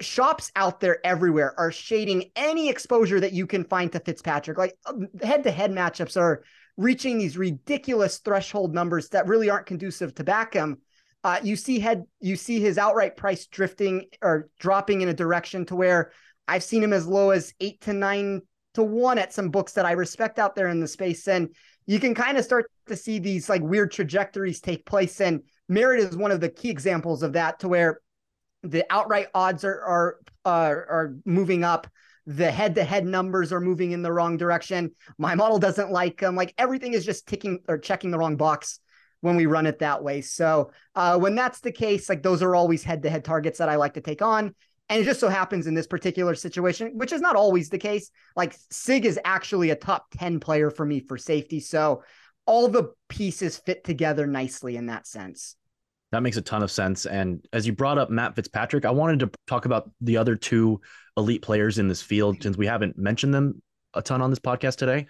Shops out there everywhere are shading any exposure that you can find to Fitzpatrick. Like head to head matchups are reaching these ridiculous threshold numbers that really aren't conducive to back him. Uh, you see head you see his outright price drifting or dropping in a direction to where I've seen him as low as eight to nine to one at some books that I respect out there in the space. And you can kind of start to see these like weird trajectories take place. And Merritt is one of the key examples of that to where the outright odds are are uh, are moving up. The head to head numbers are moving in the wrong direction. My model doesn't like them. Like everything is just ticking or checking the wrong box when we run it that way. So uh, when that's the case, like those are always head to head targets that I like to take on. And it just so happens in this particular situation, which is not always the case, like Sigg is actually a top 10 player for me for safety. So all the pieces fit together nicely in that sense. That makes a ton of sense. And as you brought up Matt Fitzpatrick, I wanted to talk about the other two elite players in this field since we haven't mentioned them a ton on this podcast today.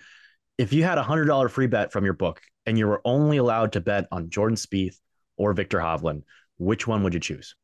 If you had a hundred dollar free bet from your book and you were only allowed to bet on Jordan Spieth or Viktor Hovland, which one would you choose?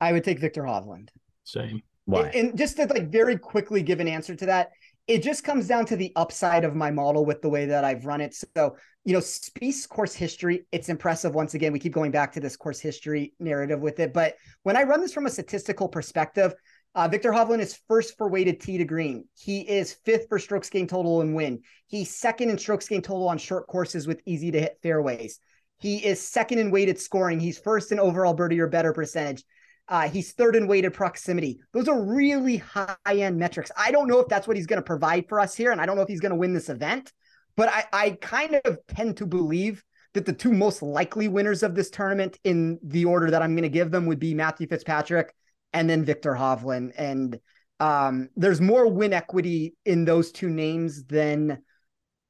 I would take Viktor Hovland. Same. Why? And just to like very quickly give an answer to that, it just comes down to the upside of my model with the way that I've run it. So, you know, Spieth's course history, it's impressive. Once again, we keep going back to this course history narrative with it. But when I run this from a statistical perspective, uh, Viktor Hovland is first for weighted tee to green. He is fifth for strokes gained total and win. He's second in strokes gained total on short courses with easy to hit fairways. He is second in weighted scoring. He's first in overall birdie or better percentage. Uh, he's third in weighted proximity. Those are really high end metrics. I don't know if that's what he's going to provide for us here, and I don't know if he's going to win this event, but I, I kind of tend to believe that the two most likely winners of this tournament, in the order that I'm going to give them, would be Matthew Fitzpatrick and then Viktor Hovland. And um, there's more win equity in those two names than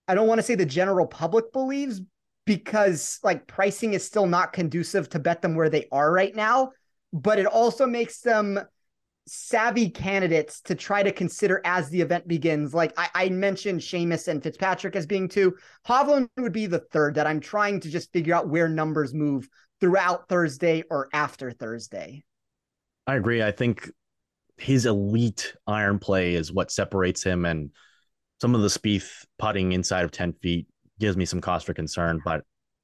I don't want to say the general public believes because like pricing is still not conducive to bet them where they are right now but it also makes them savvy candidates to try to consider as the event begins. Like I, I, mentioned Seamus and Fitzpatrick as being two. Hovland would be the third that I'm trying to just figure out where numbers move throughout Thursday or after Thursday. I agree. I think his elite iron play is what separates him and some of the Spieth putting inside of 10 feet gives me some cause for concern. But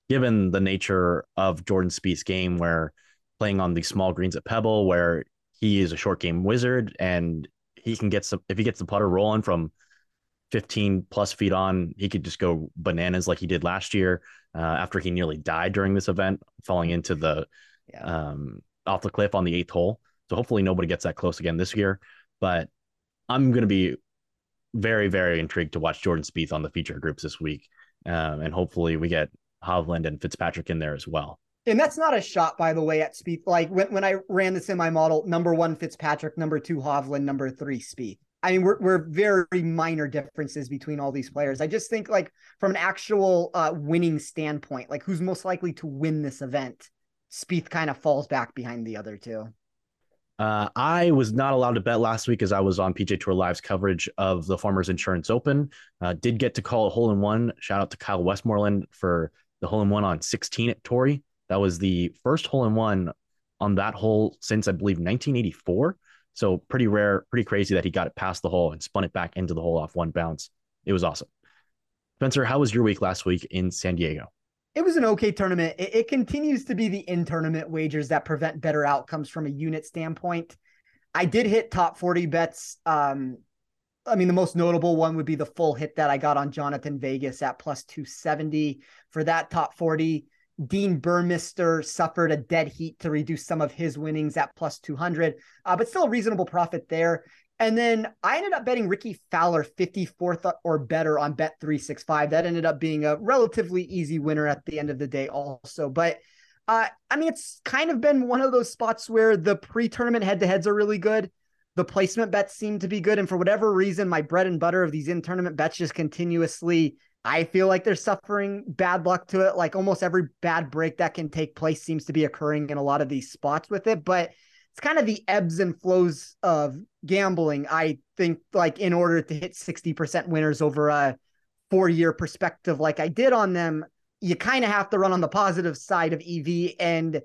given the nature of Jordan Spieth's game where playing on the small greens at Pebble, where he is a short game wizard and he can get some if he gets the putter rolling from 15 plus feet on, he could just go bananas like he did last year uh, after he nearly died during this event, falling into the yeah. um, off the cliff on the eighth hole. So hopefully nobody gets that close again this year. But I'm going to be very, very intrigued to watch Jordan Spieth on the feature groups this week, um, and hopefully we get Hovland and Fitzpatrick in there as well. And that's not a shot, by the way, at Spieth. Like when, when I ran this in my model, number one Fitzpatrick, number two Hovland, number three Spieth. I mean, we're, we're very minor differences between all these players. I just think like from an actual uh, winning standpoint, like who's most likely to win this event, Spieth kind of falls back behind the other two. Uh, I was not allowed to bet last week as I was on PGA Tour Live's coverage of the Farmers Insurance Open. Uh, did get to call a hole in one. Shout out to Kyle Westmoreland for the hole in one on 16 at Torrey. That was the first hole in one on that hole since I believe 1984. So pretty rare, pretty crazy that he got it past the hole and spun it back into the hole off one bounce. It was awesome. Spencer, how was your week last week in San Diego? It was an okay tournament. It, it continues to be the in tournament wagers that prevent better outcomes from a unit standpoint. I did hit top 40 bets. Um, I mean, the most notable one would be the full hit that I got on Jhonattan Vegas at plus 270 for that top 40. Dean Burmester suffered a dead heat to reduce some of his winnings at plus 200, uh, but still a reasonable profit there. And then I ended up betting Rickie Fowler 54th or better on Bet 365. That ended up being a relatively easy winner at the end of the day, also. But uh, I mean, it's kind of been one of those spots where the pre tournament head to heads are really good. The placement bets seem to be good. And for whatever reason, my bread and butter of these in tournament bets just continuously I feel like they're suffering bad luck to it. Like almost every bad break that can take place seems to be occurring in a lot of these spots with it. But it's kind of the ebbs and flows of gambling. I think, like, in order to hit 60% winners over a four year perspective, like I did on them, you kind of have to run on the positive side of EV. And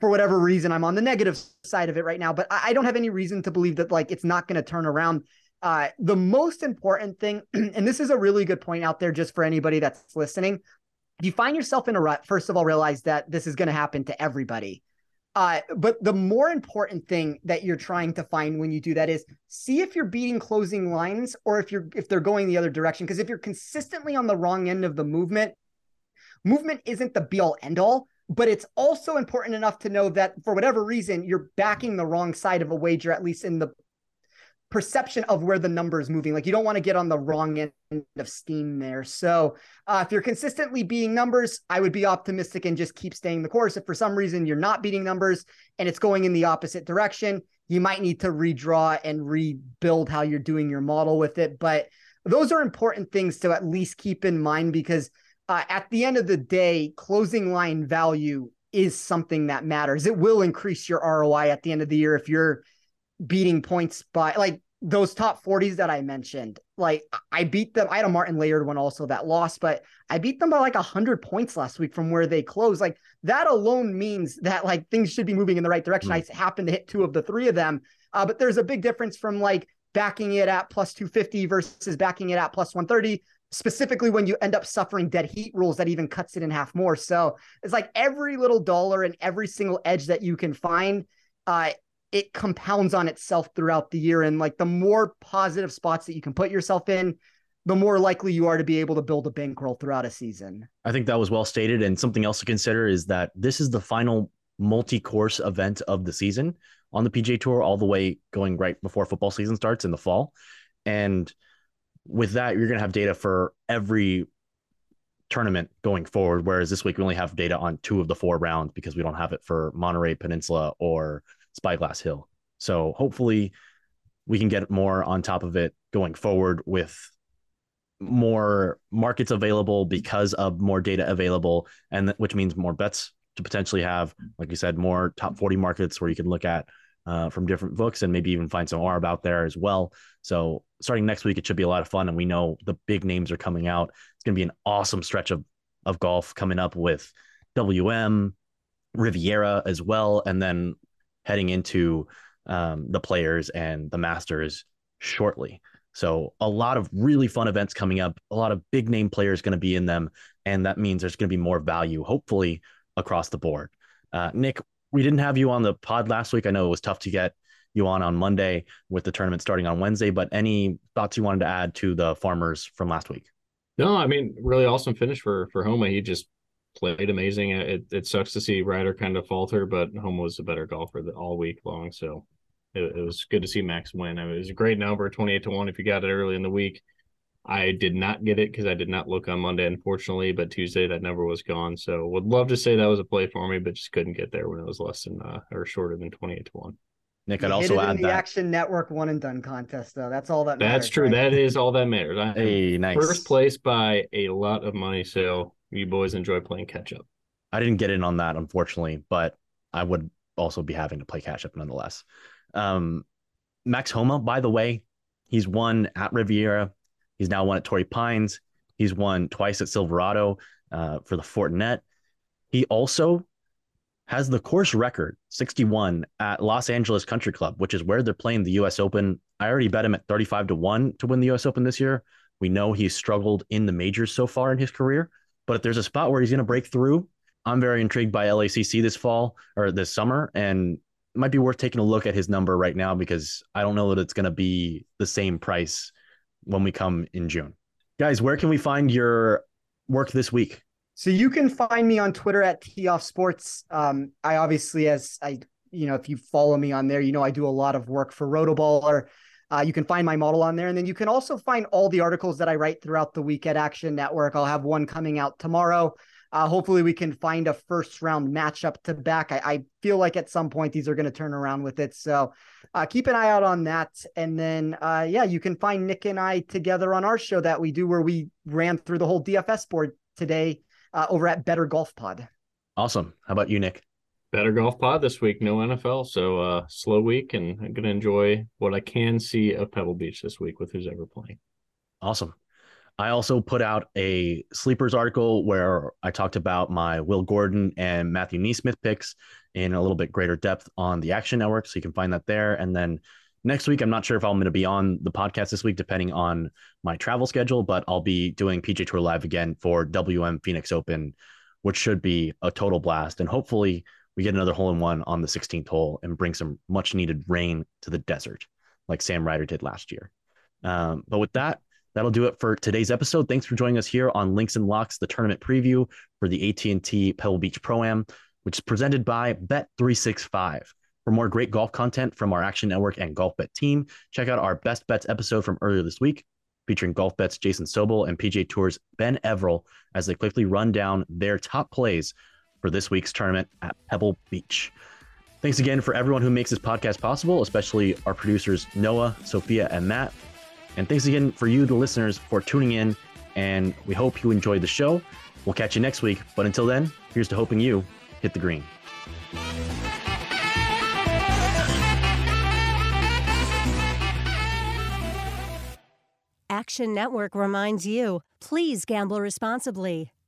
for whatever reason, I'm on the negative side of it right now. But I don't have any reason to believe that, like, it's not going to turn around uh, the most important thing, [clears throat] and this is a really good point out there just for anybody that's listening. If you find yourself in a rut, first of all, realize that this is going to happen to everybody. Uh, but the more important thing that you're trying to find when you do that is see if you're beating closing lines or if you're if they're going the other direction. Because if you're consistently on the wrong end of the movement, movement isn't the be all end all, but it's also important enough to know that for whatever reason you're backing the wrong side of a wager, at least in the perception of where the number is moving. Like you don't want to get on the wrong end of steam there. So uh, if you're consistently beating numbers, I would be optimistic and just keep staying the course. If for some reason you're not beating numbers and it's going in the opposite direction, you might need to redraw and rebuild how you're doing your model with it. But those are important things to at least keep in mind because uh, at the end of the day, closing line value is something that matters. It will increase your ROI at the end of the year if you're beating points by like those top 40s that I mentioned. Like I beat them. I had a Martin Laird one also that lost, but I beat them by like 100 points last week from where they closed. Like that alone means that like things should be moving in the right direction. Mm. I happened to hit two of the three of them. Uh, but there's a big difference from like backing it at plus 250 versus backing it at plus 130 specifically when you end up suffering dead heat rules that even cuts it in half more so it's like every little dollar and every single edge that you can find uh it compounds on itself throughout the year and like the more positive spots that you can put yourself in the more likely you are to be able to build a bankroll throughout a season I think that was well stated. And something else to consider is that this is the final multi-course event of the season on the PGA Tour, all the way going right before football season starts in the fall. And with that, you're going to have data for every tournament going forward. Whereas this week we only have data on two of the four rounds because we don't have it for Monterey Peninsula or Spyglass Hill. So hopefully we can get more on top of it going forward with more markets available because of more data available, and th- which means more bets to potentially have, like you said, more top 40 markets where you can look at uh, from different books and maybe even find some ARB out there as well. So starting next week, it should be a lot of fun. And we know the big names are coming out. It's going to be an awesome stretch of, of golf coming up with WM, Riviera as well. And then heading into um, the players and the masters shortly. So a lot of really fun events coming up, a lot of big name players going to be in them. And that means there's going to be more value, hopefully, across the board. Uh, Nick, we didn't have you on the pod last week. I know it was tough to get you on on Monday with the tournament starting on Wednesday, but any thoughts you wanted to add to the farmers from last week? No, I mean, really awesome finish for for Homa. He just played amazing. It it sucks to see Ryder kind of falter, but Homa was a better golfer all week long. So it, it was good to see Max win. I mean, it was a great number, twenty eight to one. If you got it early in the week, I did not get it because I did not look on Monday, unfortunately. But Tuesday that number was gone. So would love to say that was a play for me, but just couldn't get there when it was less than uh, or shorter than twenty eight to one. Nick, I'd also it in add the that. Action Network one and done contest, though. That's all that matters. That's true. right? That is all that matters. I Hey, nice. first place by a lot of money. So you boys enjoy playing catch up. I didn't get in on that, unfortunately, but I would also be having to play catch up nonetheless. Um, Max Homa, by the way, he's won at Riviera. He's now won at Torrey Pines. He's won twice at Silverado uh, for the Fortinet. He also has the course record 61 at Los Angeles Country Club, which is where they're playing the US Open. I already bet him at 35 to 1 to win the US Open this year. We know he's struggled in the majors so far in his career, but if there's a spot where he's going to break through, I'm very intrigued by LACC this fall or this summer, and it might be worth taking a look at his number right now because I don't know that it's going to be the same price when we come in June. Guys, where can we find your work this week? So you can find me on Twitter at Tee Off Sports. Um, I obviously, as I, you know, if you follow me on there, you know I do a lot of work for Rotoballer. Uh, you can find my model on there, and then you can also find all the articles that I write throughout the week at Action Network. I'll have one coming out tomorrow. Uh, hopefully, we can find a first round matchup to back. I, I feel like at some point these are going to turn around with it. So uh, keep an eye out on that. And then, uh, yeah, you can find Nick and I together on our show that we do where we ran through the whole DFS board today uh, over at Better Golf Pod. Awesome. How about you, Nick? Better golf pod this week. No NFL, so uh, slow week, and I'm gonna enjoy what I can see of Pebble Beach this week with who's ever playing. Awesome. I also put out a sleepers article where I talked about my Will Gordon and Matthew NeSmith picks in a little bit greater depth on the Action Network. So you can find that there. And then next week, I'm not sure if I'm going to be on the podcast this week, depending on my travel schedule, but I'll be doing PGA Tour Live again for WM Phoenix Open, which should be a total blast. And hopefully, we get another hole in one on the 16th hole and bring some much needed rain to the desert, like Sam Ryder did last year. Um, but with that, that'll do it for today's episode. Thanks for joining us here on Links and Locks, the tournament preview for the AT&T Pebble Beach Pro Am, which is presented by Bet365. For more great golf content from our Action Network and Golf Bet team, check out our Best Bets episode from earlier this week, featuring Golf Bet's Jason Sobel and PGA Tour's Ben Everill as they quickly run down their top plays for this week's tournament at Pebble Beach. Thanks again for everyone who makes this podcast possible, especially our producers Noah, Sophia, and Matt. And thanks again for you, the listeners, for tuning in. And we hope you enjoyed the show. We'll catch you next week. But until then, here's to hoping you hit the green. Action Network reminds you please gamble responsibly.